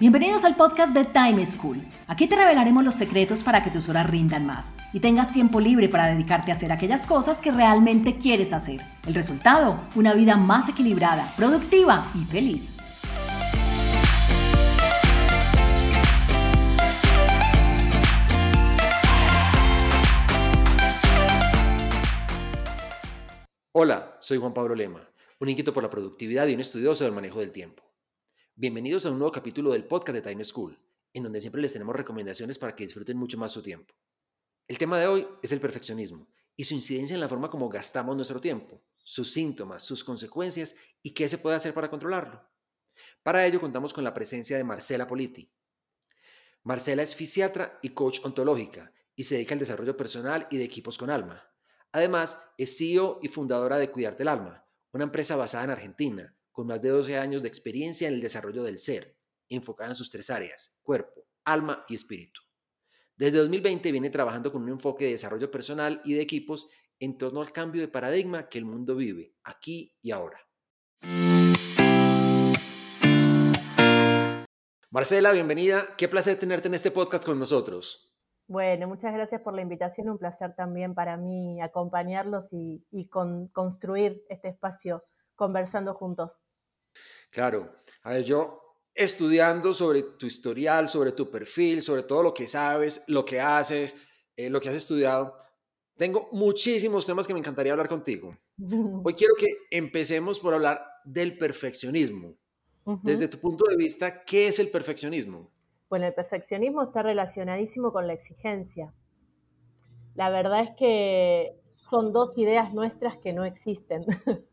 Bienvenidos al podcast de Time School. Aquí te revelaremos los secretos para que tus horas rindan más y tengas tiempo libre para dedicarte a hacer aquellas cosas que realmente quieres hacer. El resultado, una vida más equilibrada, productiva y feliz. Hola, soy Juan Pablo Lema, un inquieto por la productividad y un estudioso del manejo del tiempo. Bienvenidos a un nuevo capítulo del podcast de Time School, en donde siempre les tenemos recomendaciones para que disfruten mucho más su tiempo. El tema de hoy es el perfeccionismo y su incidencia en la forma como gastamos nuestro tiempo, sus síntomas, sus consecuencias y qué se puede hacer para controlarlo. Para ello contamos con la presencia de Marcela Politi. Marcela es fisiatra y coach ontológica y se dedica al desarrollo personal y de equipos con alma. Además, es CEO y fundadora de Cuidarte el Alma, una empresa basada en Argentina, con más de 12 años de experiencia en el desarrollo del ser, enfocada en sus tres áreas, cuerpo, alma y espíritu. Desde 2020 viene trabajando con un enfoque de desarrollo personal y de equipos en torno al cambio de paradigma que el mundo vive, aquí y ahora. Marcela, bienvenida. Qué placer tenerte en este podcast con nosotros. Bueno, muchas gracias por la invitación. Un placer también para mí acompañarlos y, construir este espacio conversando juntos. Claro. A ver, yo estudiando sobre tu historial, sobre tu perfil, sobre todo lo que sabes, lo que haces, eh, lo que has estudiado, tengo muchísimos temas que me encantaría hablar contigo. Hoy quiero que empecemos por hablar del perfeccionismo. Desde tu punto de vista, ¿qué es el perfeccionismo? Bueno, el perfeccionismo está relacionadísimo con la exigencia. La verdad es que son dos ideas nuestras que no existen.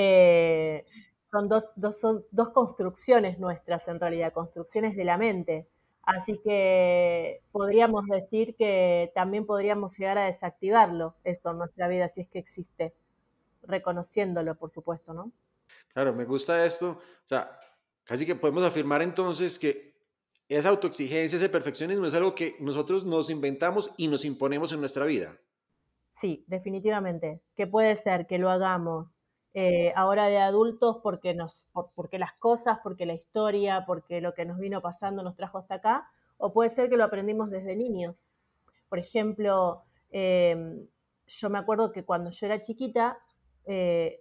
Eh, son dos, dos, construcciones nuestras en realidad, construcciones de la mente. Así que podríamos decir que también podríamos llegar a desactivarlo, esto en nuestra vida, si es que existe, reconociéndolo, por supuesto, ¿no? Claro, me gusta esto. O sea, casi que podemos afirmar entonces que esa autoexigencia, ese perfeccionismo es algo que nosotros nos inventamos y nos imponemos en nuestra vida. Sí, definitivamente. Que puede ser que lo hagamos eh, ahora de adultos porque, nos, porque las cosas, porque la historia, porque lo que nos vino pasando nos trajo hasta acá, o puede ser que lo aprendimos desde niños. Por ejemplo, em, yo me acuerdo que cuando yo era chiquita, eh,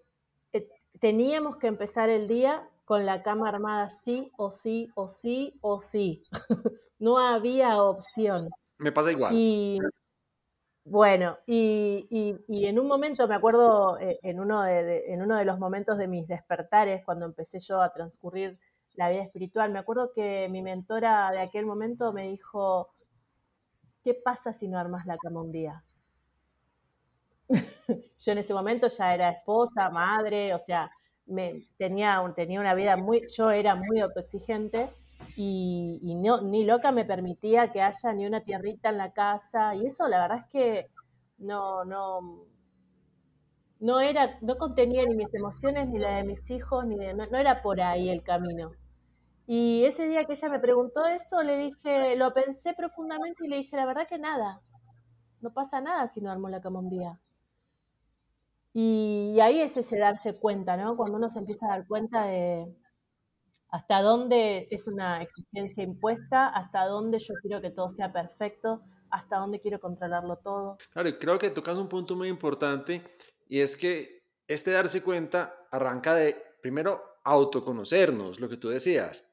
eh, teníamos que empezar el día con la cama armada sí o sí o sí o sí. no había opción. Me pasa igual. Bueno, y, en un momento, me acuerdo, eh, en, uno de, en uno de los momentos de mis despertares, cuando empecé yo a transcurrir la vida espiritual, me acuerdo que mi mentora de aquel momento me dijo, ¿qué pasa si no armas la cama un día? yo en ese momento ya era esposa, madre, o sea, me, tenía, tenía una vida muy, yo era muy autoexigente y, no, ni loca me permitía que haya ni una tierrita en la casa. Y eso la verdad es que no, no, no era, no contenía ni mis emociones, ni la de mis hijos, ni de, no, era por ahí el camino. Y ese día que ella me preguntó eso, le dije, lo pensé profundamente y le dije, la verdad que nada, no pasa nada si no armo la cama un día. Y, y ahí es ese darse cuenta, ¿no? Cuando uno se empieza a dar cuenta de, hasta dónde es una exigencia impuesta, hasta dónde yo quiero que todo sea perfecto, hasta dónde quiero controlarlo todo. Claro, y creo que tocas un punto muy importante y es que este darse cuenta arranca de, primero, autoconocernos, lo que tú decías.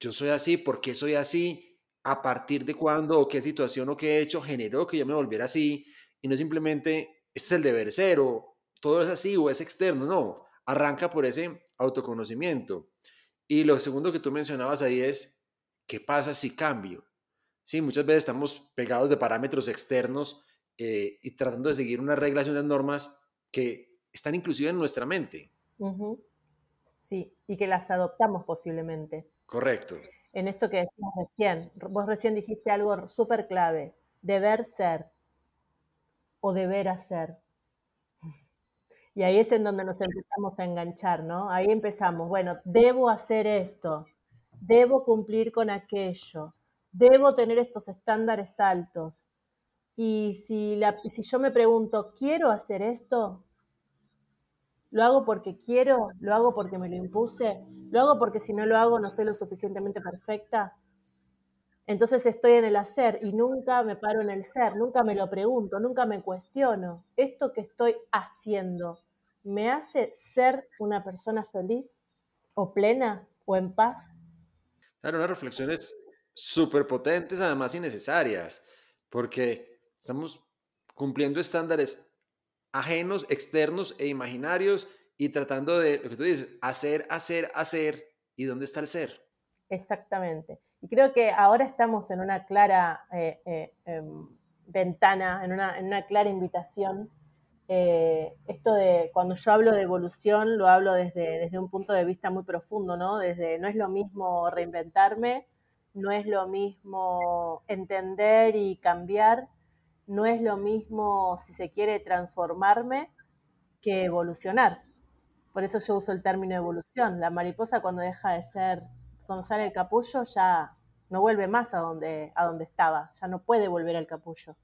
Yo soy así, ¿por qué soy así? ¿A partir de cuándo o qué situación o qué he hecho generó que yo me volviera así? Y no simplemente, este es el deber ser o todo es así o es externo, no. Arranca por ese autoconocimiento. Y lo segundo que tú mencionabas ahí es, ¿qué pasa si cambio? Sí, muchas veces estamos pegados de parámetros externos eh, y tratando de seguir unas reglas y unas normas que están inclusive en nuestra mente. Sí, y que las adoptamos posiblemente. Correcto. En esto que decías recién, vos recién dijiste algo súper clave, deber ser o deber hacer. Y ahí es en donde nos empezamos a enganchar, ¿no? Ahí empezamos, bueno, debo hacer esto, debo cumplir con aquello, debo tener estos estándares altos. Y si, la, si yo me pregunto, ¿quiero hacer esto? lo hago porque quiero, lo hago porque me lo impuse, lo hago porque si no lo hago no soy lo suficientemente perfecta. Entonces estoy en el hacer y nunca me paro en el ser, nunca me lo pregunto, nunca me cuestiono. ¿Esto que estoy haciendo me hace ser una persona feliz o plena o en paz? Claro, unas reflexiones súper potentes, además innecesarias, porque estamos cumpliendo estándares ajenos, externos e imaginarios y tratando de, lo que tú dices, hacer, hacer, hacer. ¿Y dónde está el ser? Exactamente. Y creo que ahora estamos en una clara eh, eh, em, ventana, en una, en una, clara invitación. Eh, esto de, cuando yo hablo de evolución, lo hablo desde, desde un punto de vista muy profundo, ¿no? Desde, no es lo mismo reinventarme, no es lo mismo entender y cambiar, no es lo mismo, si se quiere, transformarme que evolucionar. Por eso yo uso el término evolución. La mariposa cuando deja de ser, cuando sale el capullo, ya no vuelve más a donde, a donde estaba, ya no puede volver al capullo.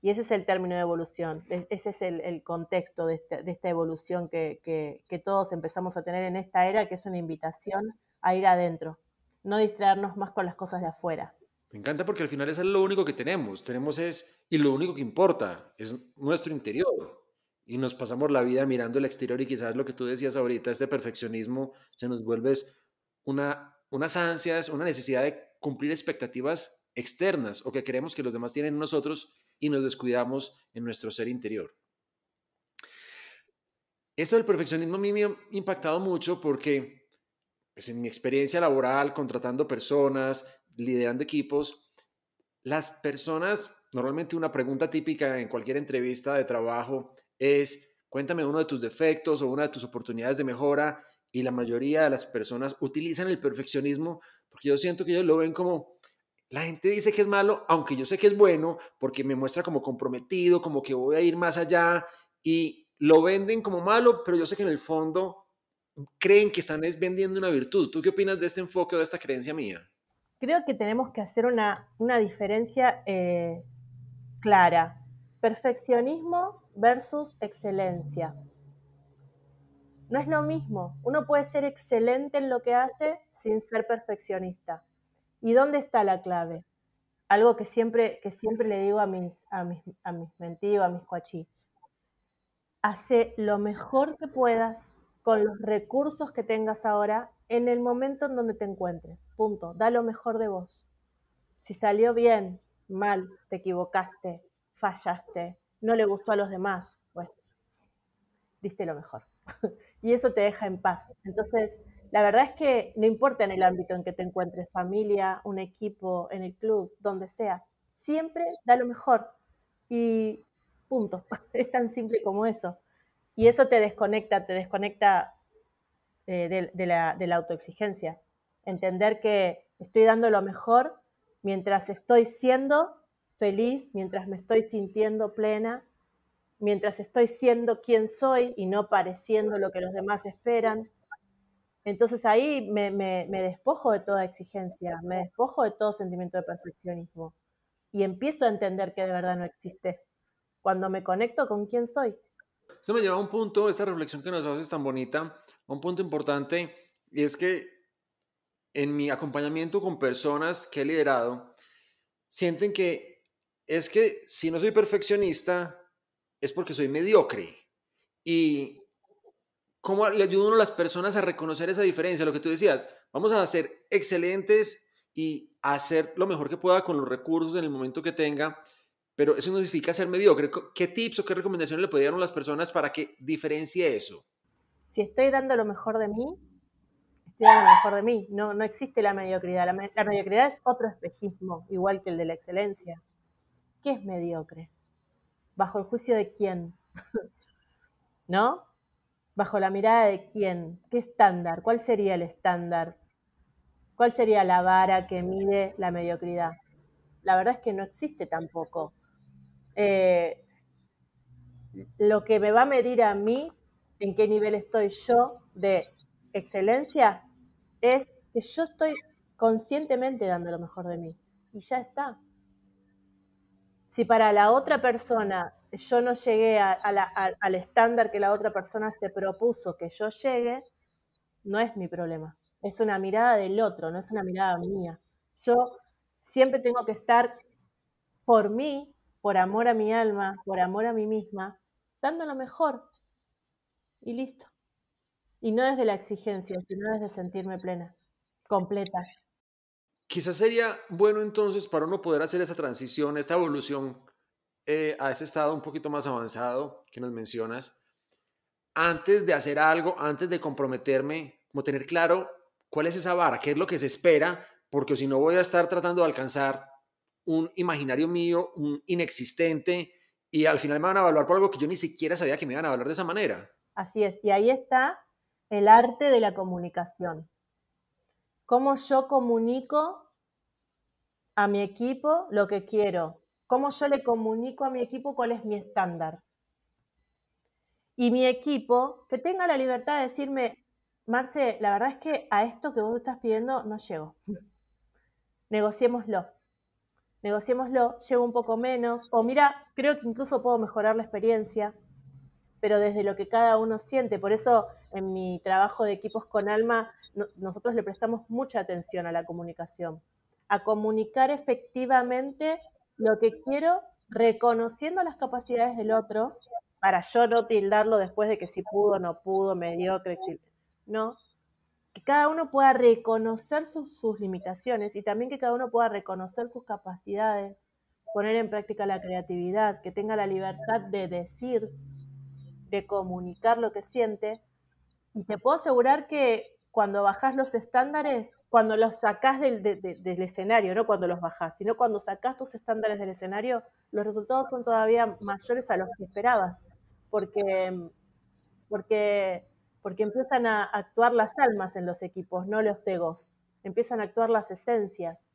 Y ese es el término de evolución, ese es el, contexto de, este, de, esta evolución que, todos empezamos a tener en esta era, que es una invitación a ir adentro, no distraernos más con las cosas de afuera. Me encanta porque al final es lo único que tenemos, tenemos es, y lo único que importa, es nuestro interior. Y nos pasamos la vida mirando el exterior y quizás lo que tú decías ahorita, este perfeccionismo, se nos vuelve una, unas ansias, una necesidad de cumplir expectativas externas o que queremos que los demás tienen en nosotros y nos descuidamos en nuestro ser interior. Esto del perfeccionismo a me ha impactado mucho porque pues, en mi experiencia laboral, contratando personas, liderando equipos, las personas, normalmente una pregunta típica en cualquier entrevista de trabajo es, cuéntame uno de tus defectos o una de tus oportunidades de mejora y la mayoría de las personas utilizan el perfeccionismo porque yo siento que ellos lo ven como, la gente dice que es malo, aunque yo sé que es bueno, porque me muestra como comprometido, como que voy a ir más allá y lo venden como malo, pero yo sé que en el fondo creen que están vendiendo una virtud. ¿Tú qué opinas de este enfoque o de esta creencia mía? creo que tenemos que hacer una, diferencia eh, clara. Perfeccionismo versus excelencia. No es lo mismo. Uno puede ser excelente en lo que hace sin ser perfeccionista. ¿Y dónde está la clave? Algo que siempre, que siempre le digo a mis, a mis, a mis mentidos, a mis coachí. Hace lo mejor que puedas con los recursos que tengas ahora en el momento en donde te encuentres. Punto. Da lo mejor de vos. Si salió bien, mal, te equivocaste, fallaste, no le gustó a los demás, pues diste lo mejor. y eso te deja en paz. Entonces, la verdad es que no importa en el ámbito en que te encuentres, familia, un equipo, en el club, donde sea, siempre da lo mejor. Y punto. es tan simple como eso. Y eso te desconecta, te desconecta eh, de, la, de la autoexigencia. Entender que estoy dando lo mejor mientras estoy siendo feliz, mientras me estoy sintiendo plena, mientras estoy siendo quien soy y no pareciendo lo que los demás esperan. Entonces ahí me, me, despojo de toda exigencia, me despojo de todo sentimiento de perfeccionismo y empiezo a entender que de verdad no existe cuando me conecto con quién soy. Eso me lleva a un punto, esta reflexión que nos haces tan bonita, un punto importante, y es que en mi acompañamiento con personas que he liderado, sienten que es que si no soy perfeccionista, es porque soy mediocre. Y cómo le ayuda a las personas a reconocer esa diferencia, lo que tú decías, vamos a ser excelentes y hacer lo mejor que pueda con los recursos en el momento que tenga, pero eso no significa ser mediocre. ¿Qué tips o qué recomendaciones le podrían a las personas para que diferencie eso? Si estoy dando lo mejor de mí, estoy dando lo mejor de mí. No, no existe la mediocridad. La, la mediocridad es otro espejismo, igual que el de la excelencia. ¿Qué es mediocre? ¿Bajo el juicio de quién? ¿No? ¿Bajo la mirada de quién? ¿Qué estándar? ¿Cuál sería el estándar? ¿Cuál sería la vara que mide la mediocridad? La verdad es que no existe tampoco. Eh, lo que me va a medir a mí en qué nivel estoy yo de excelencia es que yo estoy conscientemente dando lo mejor de mí. Y ya está. Si para la otra persona yo no llegué al estándar que la otra persona se propuso que yo llegue, no es mi problema. Es una mirada del otro, no es una mirada mía. Yo siempre tengo que estar por mí, por amor a mi alma, por amor a mí misma, dando lo mejor. Y listo. Y no desde la exigencia, sino desde sentirme plena, completa. Quizás sería bueno entonces para uno poder hacer esa transición, esta evolución eh, a ese estado un poquito más avanzado que nos mencionas, antes de hacer algo, antes de comprometerme, como tener claro cuál es esa vara, qué es lo que se espera, porque si no voy a estar tratando de alcanzar un imaginario mío, un inexistente, y al final me van a evaluar por algo que yo ni siquiera sabía que me iban a evaluar de esa manera. Así es, y ahí está el arte de la comunicación. Cómo yo comunico a mi equipo lo que quiero, cómo yo le comunico a mi equipo cuál es mi estándar. Y mi equipo, que tenga la libertad de decirme, Marce, la verdad es que a esto que vos estás pidiendo no llego. Negociémoslo. Negociémoslo, llego un poco menos. O mira, creo que incluso puedo mejorar la experiencia, pero desde lo que cada uno siente. Por eso en mi trabajo de equipos con alma, nosotros le prestamos mucha atención a la comunicación, a comunicar efectivamente lo que quiero, reconociendo las capacidades del otro, para yo no tildarlo después de que si pudo, no pudo, mediocre, ¿no? Que cada uno pueda reconocer sus, limitaciones y también que cada uno pueda reconocer sus capacidades, poner en práctica la creatividad, que tenga la libertad de decir, de comunicar lo que siente. Y te puedo asegurar que cuando bajas los estándares, cuando los sacás del, escenario, no cuando los bajás, sino cuando sacás tus estándares del escenario, los resultados son todavía mayores a los que esperabas, porque, porque porque empiezan a actuar las almas en los equipos, no los egos, empiezan a actuar las esencias.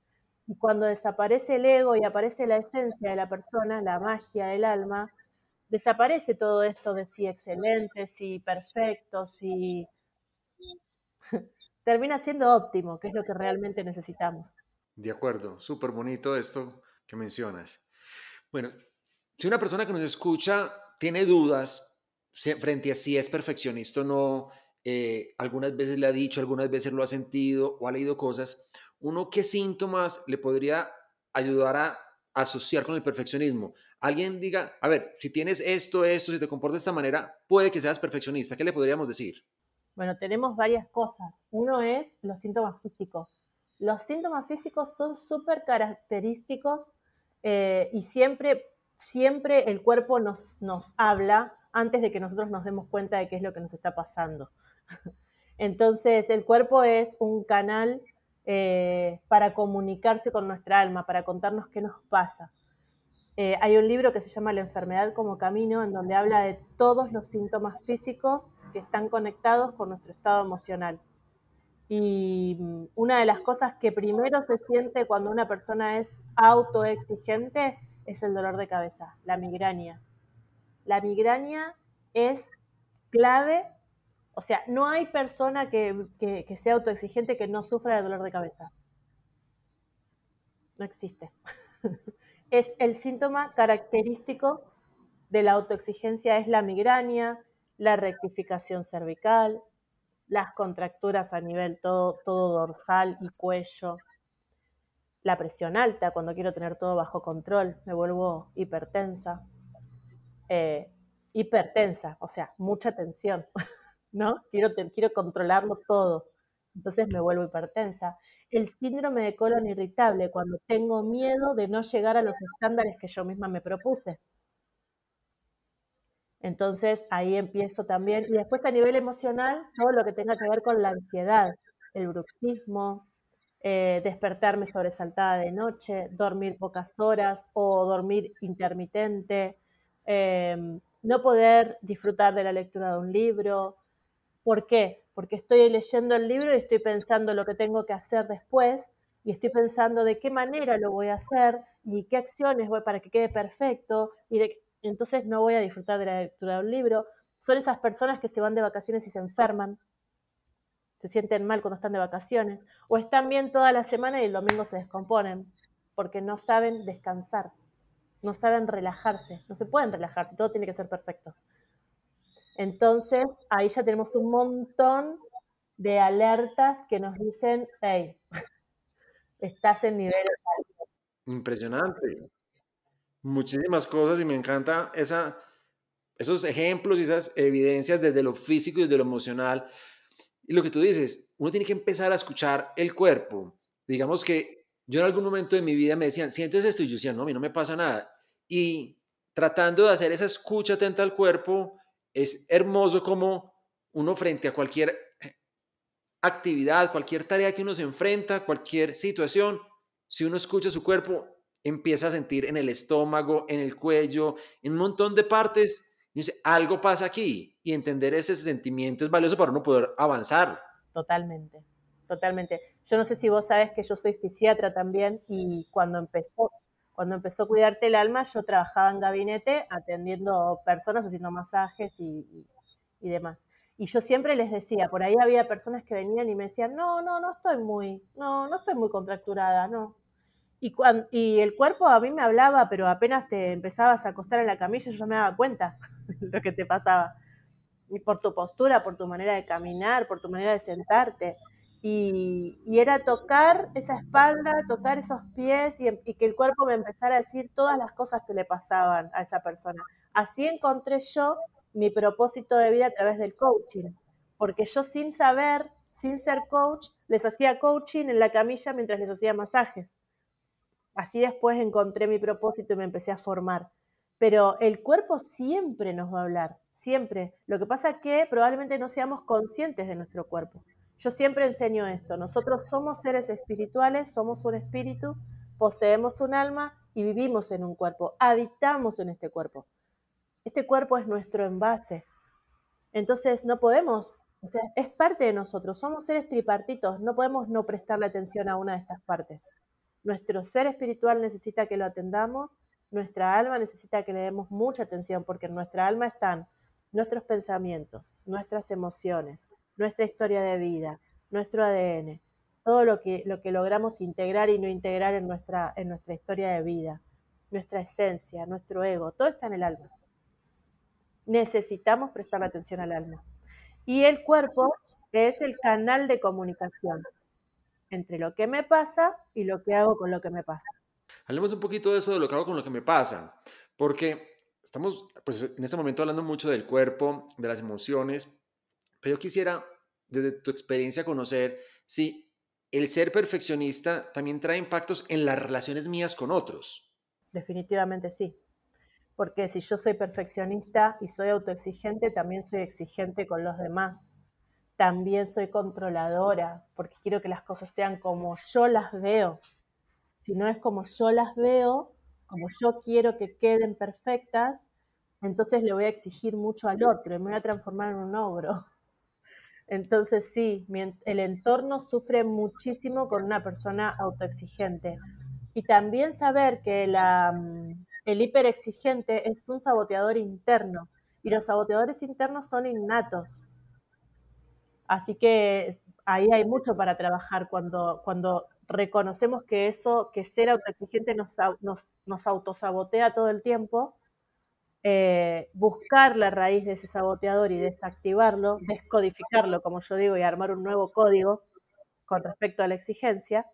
Y cuando desaparece el ego y aparece la esencia de la persona, la magia del alma, desaparece todo esto de sí excelente, sí perfecto, sí... Termina siendo óptimo, que es lo que realmente necesitamos. De acuerdo, súper bonito esto que mencionas. Bueno, si una persona que nos escucha tiene dudas frente a si es perfeccionista o no, eh, algunas veces le ha dicho, algunas veces lo ha sentido o ha leído cosas, uno qué síntomas le podría ayudar a asociar con el perfeccionismo. Alguien diga, a ver, si tienes esto, esto, si te comportas de esta manera, puede que seas perfeccionista. ¿Qué le podríamos decir? Bueno, tenemos varias cosas. Uno es los síntomas físicos. Los síntomas físicos son súper característicos eh, y siempre, siempre el cuerpo nos, nos habla antes de que nosotros nos demos cuenta de qué es lo que nos está pasando. Entonces, el cuerpo es un canal eh, para comunicarse con nuestra alma, para contarnos qué nos pasa. Eh, hay un libro que se llama La enfermedad como camino, en donde habla de todos los síntomas físicos que están conectados con nuestro estado emocional. Y mm, una de las cosas que primero se siente cuando una persona es autoexigente es el dolor de cabeza, la migraña la migraña es clave, o sea, no hay persona que, sea autoexigente que no sufra de dolor de cabeza. No existe. es el síntoma característico de la autoexigencia es la migraña, la rectificación cervical, las contracturas a nivel todo, todo dorsal y cuello, la presión alta cuando quiero tener todo bajo control, me vuelvo hipertensa, eh, hipertensa, o sea, mucha tensión, ¿no? Quiero, quiero controlarlo todo, entonces me vuelvo hipertensa. El síndrome de colon irritable, cuando tengo miedo de no llegar a los estándares que yo misma me propuse. Entonces ahí empiezo también. Y después a nivel emocional, todo lo que tenga que ver con la ansiedad, el bruxismo, eh, despertarme sobresaltada de noche, dormir pocas horas o dormir intermitente, Em, no poder disfrutar de la lectura de un libro. ¿Por qué? Porque estoy leyendo el libro y estoy pensando lo que tengo que hacer después y estoy pensando de qué manera lo voy a hacer y qué acciones voy para que quede perfecto y entonces no voy a disfrutar de la lectura de un libro. Son esas personas que se van de vacaciones y se enferman, se sienten mal cuando están de vacaciones o están bien toda la semana y el domingo se descomponen porque no saben descansar. no saben relajarse, no se pueden relajarse, todo tiene que ser perfecto. Entonces, ahí ya tenemos un montón de alertas que nos dicen, hey, estás en nivel Impresionante. Muchísimas cosas y me encanta esa, esos ejemplos y esas evidencias desde lo físico y desde lo emocional. Y lo que tú dices, uno tiene que empezar a escuchar el cuerpo. Digamos que yo en algún momento de mi vida me decían, sientes esto y yo decía, no, a mí no me pasa nada. Y tratando de hacer esa escucha atenta al cuerpo, es hermoso como uno frente a cualquier actividad, cualquier tarea que uno se enfrenta, cualquier situación, si uno escucha su cuerpo, empieza a sentir en el estómago, en el cuello, en un montón de partes, y dice, algo pasa aquí, y entender ese sentimiento es valioso para uno poder avanzar. Totalmente, totalmente. Yo no sé si vos sabes que yo soy fisiatra también, y cuando empezó, cuando empezó a cuidarte el alma, yo trabajaba en gabinete atendiendo personas, haciendo masajes y, demás. Y yo siempre les decía, por ahí había personas que venían y me decían, no, no, no estoy muy, no, no estoy muy contracturada, no. Y, el cuerpo a mí me hablaba, pero apenas te empezabas a acostar en la camilla, yo me daba cuenta lo que te pasaba. Por tu postura, por tu manera de caminar, por tu manera de sentarte. Y, era tocar esa espalda, tocar esos pies y, y, que el cuerpo me empezara a decir todas las cosas que le pasaban a esa persona. Así encontré yo mi propósito de vida a través del coaching, porque yo sin saber, sin ser coach, les hacía coaching en la camilla mientras les hacía masajes. Así después encontré mi propósito y me empecé a formar. Pero el cuerpo siempre nos va a hablar, siempre. Lo que pasa es que probablemente no seamos conscientes de nuestro cuerpo. Yo siempre enseño esto. Nosotros somos seres espirituales, somos un espíritu, poseemos un alma y vivimos en un cuerpo, habitamos en este cuerpo. Este cuerpo es nuestro envase. Entonces no podemos, o sea, es parte de nosotros, somos seres tripartitos, no podemos no prestarle atención a una de estas partes. Nuestro ser espiritual necesita que lo atendamos, nuestra alma necesita que le demos mucha atención porque en nuestra alma están nuestros pensamientos, nuestras emociones, nuestra historia de vida, nuestro ADN, todo lo que, lo que logramos integrar y no integrar en nuestra, en nuestra historia de vida, nuestra esencia, nuestro ego, todo está en el alma. Necesitamos prestar atención al alma. Y el cuerpo es el canal de comunicación entre lo que me pasa y lo que hago con lo que me pasa. Hablemos un poquito de eso, de lo que hago con lo que me pasa, porque estamos pues, en este momento hablando mucho del cuerpo, de las emociones, pero yo quisiera, desde tu experiencia, conocer si el ser perfeccionista también trae impactos en las relaciones mías con otros. Definitivamente sí. Porque si yo soy perfeccionista y soy autoexigente, también soy exigente con los demás. También soy controladora, porque quiero que las cosas sean como yo las veo. Si no es como yo las veo, como yo quiero que queden perfectas, entonces le voy a exigir mucho al otro y me voy a transformar en un ogro. Entonces sí, el entorno sufre muchísimo con una persona autoexigente. Y también saber que la, mm, el hiperexigente es un saboteador interno y los saboteadores internos son innatos. Así que ahí hay mucho para trabajar cuando, cuando reconocemos que eso, que ser autoexigente nos, nos, nos autosabotea todo el tiempo eh, buscar la raíz de ese saboteador y desactivarlo, descodificarlo, como yo digo, y armar un nuevo código con respecto a la exigencia,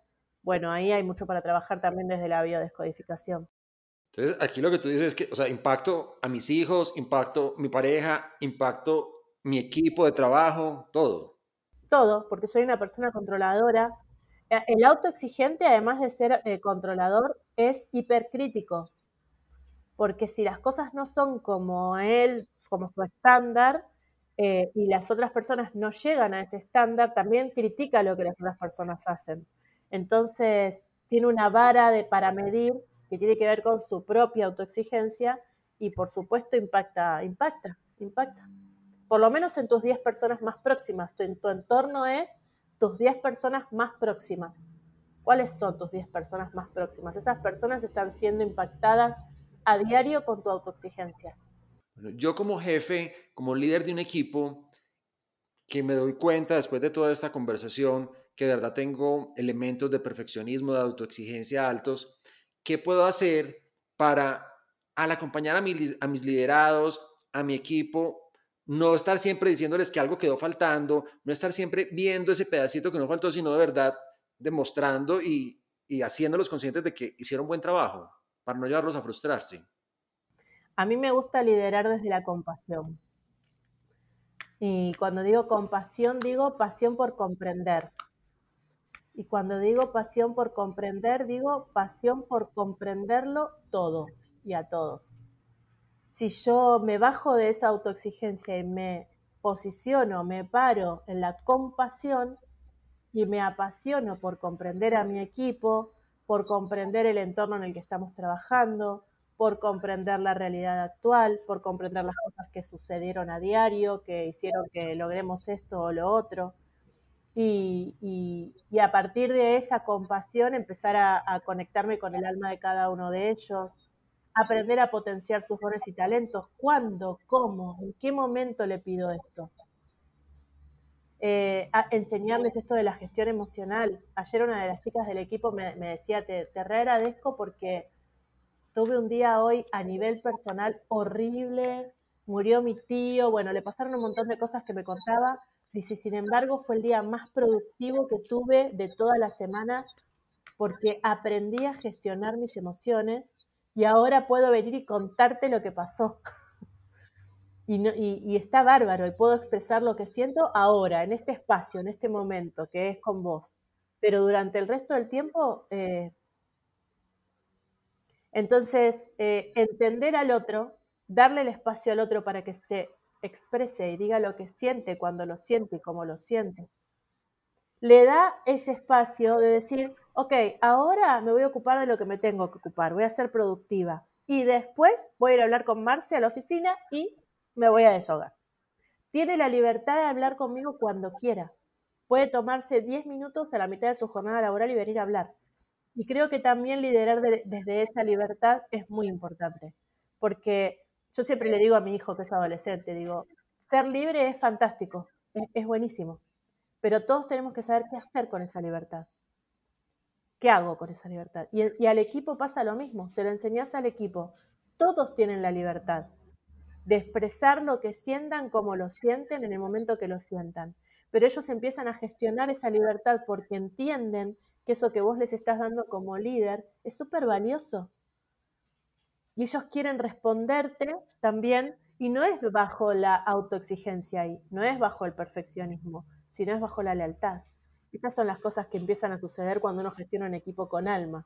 bueno, ahí hay mucho para trabajar también desde la biodescodificación. Entonces, aquí lo que tú dices es que, o sea, impacto a mis hijos, impacto mi pareja, impacto mi equipo de trabajo, todo. Todo, porque soy una persona controladora. Eh, el autoexigente, además de ser eh, controlador, es hipercrítico porque si las cosas no son como él, como su estándar, eh, y las otras personas no llegan a ese estándar, también critica lo que las otras personas hacen. Entonces, tiene una vara de, para medir que tiene que ver con su propia autoexigencia y por supuesto impacta, impacta, impacta. Por lo menos en tus 10 personas más próximas. Tu, tu entorno es tus 10 personas más próximas. ¿Cuáles son tus 10 personas más próximas? Esas personas están siendo impactadas a diario con tu autoexigencia? yo como jefe, como líder de un equipo, que me doy cuenta después de toda esta conversación que de verdad tengo elementos de perfeccionismo, de autoexigencia altos, ¿qué puedo hacer para al acompañar a, a mis liderados, a mi equipo, no estar siempre diciéndoles que algo quedó faltando, no estar siempre viendo ese pedacito que no faltó, sino de verdad demostrando y, y haciéndolos conscientes de que hicieron buen trabajo, para no llevarlos a frustrarse. A mí me gusta liderar desde la compasión. Y cuando digo compasión, digo pasión por comprender. Y cuando digo pasión por comprender, digo pasión por comprenderlo todo y a todos. Si yo me bajo de esa autoexigencia y me posiciono, me paro en la compasión y me apasiono por comprender a mi equipo, por comprender el entorno en el que estamos trabajando, por comprender la realidad actual, por comprender las cosas que sucedieron a diario, que hicieron que logremos esto o lo otro y, a partir de esa compasión empezar a, conectarme con el alma de cada uno de ellos, aprender a potenciar sus dones y talentos. ¿Cuándo? ¿Cómo? ¿En qué momento le pido esto? Eh, enseñarles esto de la gestión emocional. Ayer una de las chicas del equipo me, decía, te, te porque tuve un día hoy a nivel personal horrible, murió mi tío, bueno, le pasaron un montón de cosas que me contaba, Dice, sin embargo, fue el día más productivo que tuve de toda la semana porque aprendí a gestionar mis emociones y ahora puedo venir y contarte lo que pasó. y, está bárbaro y puedo expresar lo que siento ahora, en este espacio, en este momento, que es con vos. Pero durante el resto del tiempo, eh, entonces, eh, entender al otro, darle el espacio al otro para que se exprese y diga lo que siente cuando lo siente y cómo lo siente. Le da ese espacio de decir, ok, ahora me voy a ocupar de lo que me tengo que ocupar, voy a ser productiva. Y después voy a ir a hablar con Marce a la oficina y me voy a desahogar. Tiene la libertad de hablar conmigo cuando quiera. Puede tomarse 10 minutos a la mitad de su jornada laboral y venir a hablar. Y creo que también liderar desde esa libertad es muy importante, porque yo siempre le digo a mi hijo que es adolescente, digo, ser libre es fantástico, es, buenísimo, pero todos tenemos que saber qué hacer con esa libertad. ¿Qué hago con esa libertad? Y, al equipo pasa lo mismo, se lo enseñas al equipo. Todos tienen la libertad de expresar lo que sientan como lo sienten en el momento que lo sientan. Pero ellos empiezan a gestionar esa libertad porque entienden que eso que vos les estás dando como líder es súper valioso y ellos quieren responderte también, y no es bajo la autoexigencia ahí, no es bajo el perfeccionismo, sino es bajo la lealtad. Estas son las cosas que empiezan a suceder cuando uno gestiona un equipo con alma,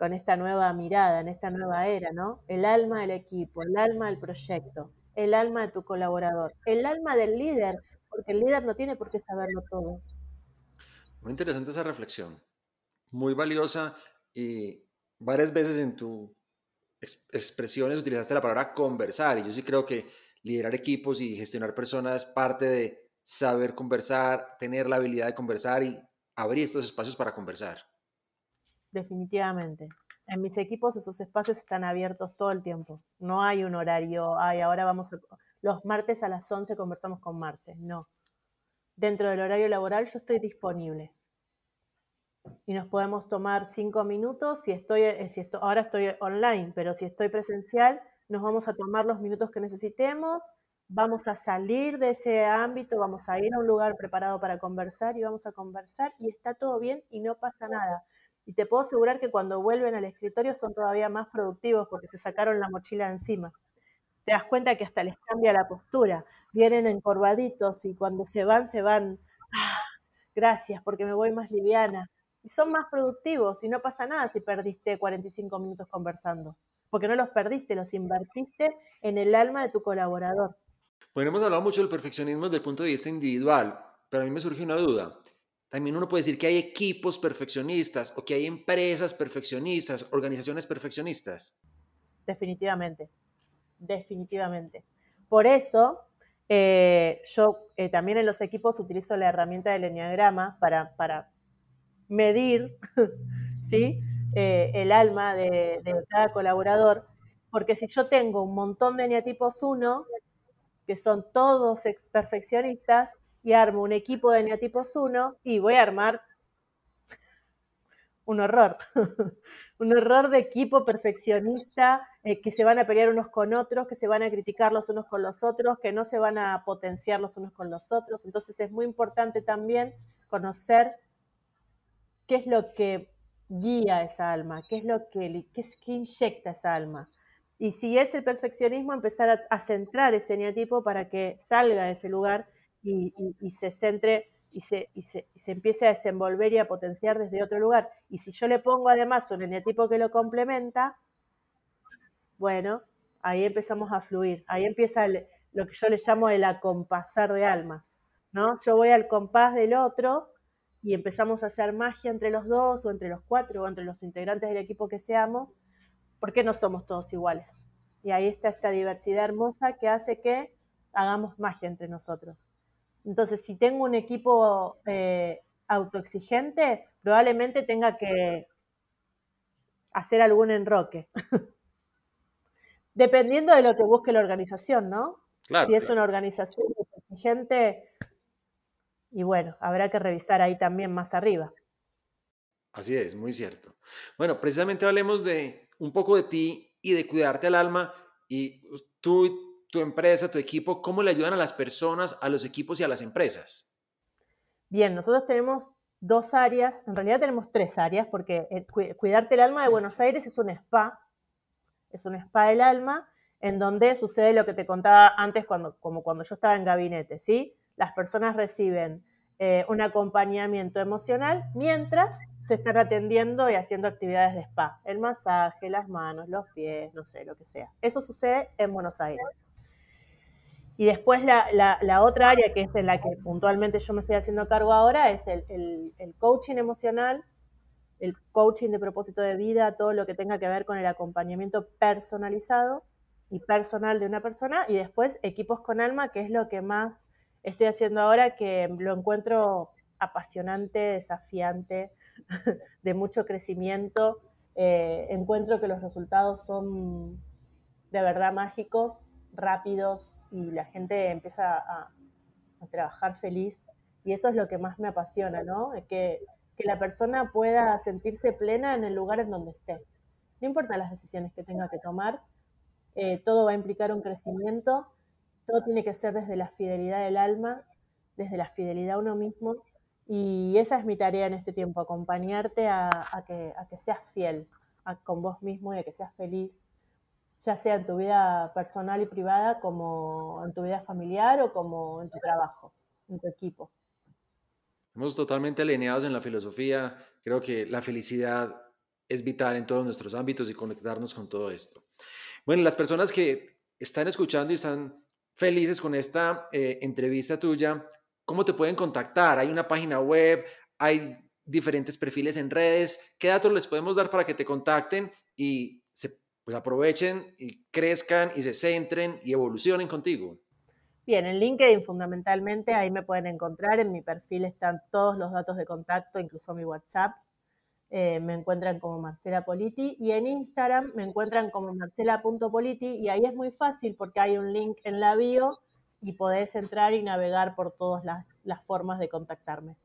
con esta nueva mirada, en esta nueva era, ¿no? El alma del equipo, el alma del proyecto, el alma de tu colaborador, el alma del líder, porque el líder no tiene por qué saberlo todo. Muy interesante esa reflexión, muy valiosa y varias veces en tus expresiones utilizaste la palabra conversar y yo sí creo que liderar equipos y gestionar personas es parte de saber conversar, tener la habilidad de conversar y abrir estos espacios para conversar. Definitivamente. En mis equipos esos espacios están abiertos todo el tiempo. No hay un horario, ay, ahora vamos a... Los martes a las 11 conversamos con Marce. No. Dentro del horario laboral yo estoy disponible y nos podemos tomar cinco minutos. Si estoy, eh, si esto, ahora estoy online, pero si estoy presencial, nos vamos a tomar los minutos que necesitemos, vamos a salir de ese ámbito, vamos a ir a un lugar preparado para conversar y vamos a conversar y está todo bien y no pasa nada. Y te puedo asegurar que cuando vuelven al escritorio son todavía más productivos porque se sacaron la mochila encima. Te das cuenta que hasta les cambia la postura, vienen encorvaditos y cuando se van, se van, ah, gracias porque me voy más liviana, y son más productivos y no pasa nada si perdiste 45 minutos conversando, porque no los perdiste, los invertiste en el alma de tu colaborador. Bueno, hemos hablado mucho del perfeccionismo desde el punto de vista individual, pero a mí me surge una duda. También uno puede decir que hay equipos perfeccionistas o que hay empresas perfeccionistas, organizaciones perfeccionistas. Definitivamente, definitivamente. Por eso, eh, yo eh, también en los equipos utilizo la herramienta del enneagrama para, para medir ¿sí? Eh, el alma de, cada colaborador, porque si yo tengo un montón de neatipos 1, que son todos perfeccionistas, y armo un equipo de neatipos 1, y voy a armar un horror, un horror de equipo perfeccionista, eh, que se van a pelear unos con otros, que se van a criticar los unos con los otros, que no se van a potenciar los unos con los otros. Entonces es muy importante también conocer qué es lo que guía esa alma, qué es lo que, qué inyecta esa alma. Y si es el perfeccionismo, empezar a, centrar ese eneatipo para que salga de ese lugar y, se centre y se, y se, se, empiece a desenvolver y a potenciar desde otro lugar. Y si yo le pongo además un eneatipo que lo complementa, bueno, ahí empezamos a fluir, ahí empieza lo que yo le llamo el acompasar de almas, ¿no? Yo voy al compás del otro y empezamos a hacer magia entre los dos o entre los cuatro o entre los integrantes del equipo que seamos, porque no somos todos iguales. Y ahí está esta diversidad hermosa que hace que hagamos magia entre nosotros. Entonces, si tengo un equipo eh, autoexigente, probablemente tenga que hacer algún enroque. Dependiendo de lo que busque la organización, ¿no? si es una organización exigente, y bueno, habrá que revisar ahí también más arriba. Así es, muy cierto. Bueno, precisamente hablemos de un poco de ti y de cuidarte al alma y tú tu empresa, tu equipo, cómo le ayudan a las personas, a los equipos y a las empresas? Bien, nosotros tenemos dos áreas, en realidad tenemos tres áreas, porque Cuidarte el Alma de Buenos Aires es un spa, es un spa del alma, en donde sucede lo que te contaba antes, cuando, como cuando yo estaba en gabinete, ¿sí? Las personas reciben eh, un acompañamiento emocional mientras se están atendiendo y haciendo actividades de spa, el masaje, las manos, los pies, no sé, lo que sea. Eso sucede en Buenos Aires. Y después la, otra área, que es en la que puntualmente yo me estoy haciendo cargo ahora, es el, coaching emocional, el coaching de propósito de vida, todo lo que tenga que ver con el acompañamiento personalizado y personal de una persona. Y después equipos con alma, que es lo que más estoy haciendo ahora, que lo encuentro apasionante, desafiante, de mucho crecimiento. Eh, encuentro que los resultados son de verdad mágicos rápidos y la gente empieza a, trabajar feliz. Y eso es lo que más me apasiona, ¿no? Que, que la persona pueda sentirse plena en el lugar en donde esté. No importa las decisiones que tenga que tomar, eh, todo va a implicar un crecimiento, todo tiene que ser desde la fidelidad del alma, desde la fidelidad a uno mismo. Y esa es mi tarea en este tiempo, acompañarte a, que, a que, seas fiel con vos mismo y a que seas feliz ya sea en tu vida personal y privada, como en tu vida familiar o como en tu trabajo, en tu equipo. Estamos totalmente alineados en la filosofía. Creo que la felicidad es vital en todos nuestros ámbitos y conectarnos con todo esto. Bueno, las personas que están escuchando y están felices con esta eh, entrevista tuya, ¿cómo te pueden contactar? ¿Hay una página web? ¿Hay diferentes perfiles en redes? ¿Qué datos les podemos dar para que te contacten y pues aprovechen y crezcan y se centren y evolucionen contigo. Bien, en LinkedIn fundamentalmente, ahí me pueden encontrar, en mi perfil están todos los datos de contacto, incluso mi WhatsApp. Eh, me encuentran como Marcela Politi y en Instagram me encuentran como marcela.politi y ahí es muy fácil porque hay un link en la bio y podés entrar y navegar por todas las, las formas de contactarme.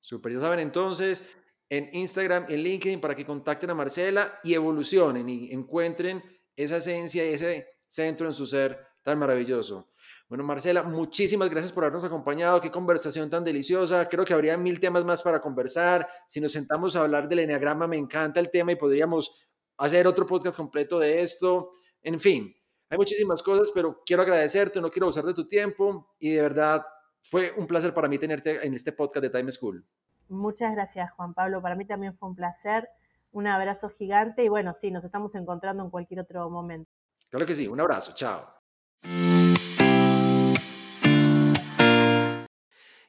Super, ya saben entonces, en Instagram, en LinkedIn, para que contacten a Marcela y evolucionen y encuentren esa esencia y ese centro en su ser tan maravilloso. Bueno, Marcela, muchísimas gracias por habernos acompañado. Qué conversación tan deliciosa. Creo que habría mil temas más para conversar. Si nos sentamos a hablar del enneagrama, me encanta el tema y podríamos hacer otro podcast completo de esto. En fin, hay muchísimas cosas, pero quiero agradecerte, no quiero usar de tu tiempo y de verdad fue un placer para mí tenerte en este podcast de Time School. Muchas gracias, Juan Pablo. Para mí también fue un placer. Un abrazo gigante y bueno, sí, nos estamos encontrando en cualquier otro momento. Claro que sí, un abrazo, chao.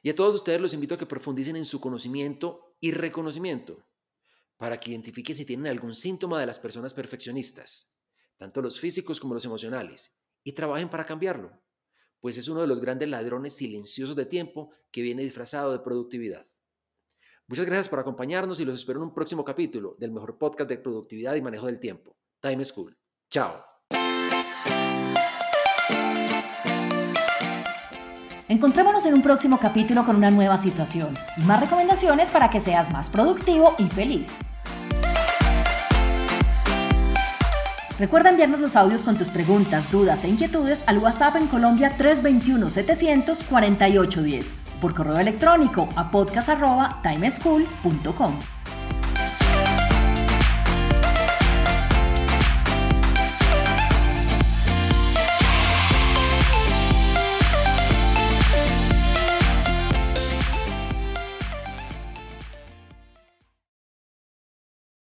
Y a todos ustedes los invito a que profundicen en su conocimiento y reconocimiento para que identifiquen si tienen algún síntoma de las personas perfeccionistas, tanto los físicos como los emocionales, y trabajen para cambiarlo, pues es uno de los grandes ladrones silenciosos de tiempo que viene disfrazado de productividad. Muchas gracias por acompañarnos y los espero en un próximo capítulo del mejor podcast de productividad y manejo del tiempo, Time School. Chao. Encontrémonos en un próximo capítulo con una nueva situación y más recomendaciones para que seas más productivo y feliz. Recuerda enviarnos los audios con tus preguntas, dudas e inquietudes al WhatsApp en Colombia 321-700-4810 por correo electrónico a podcast.timeschool.com.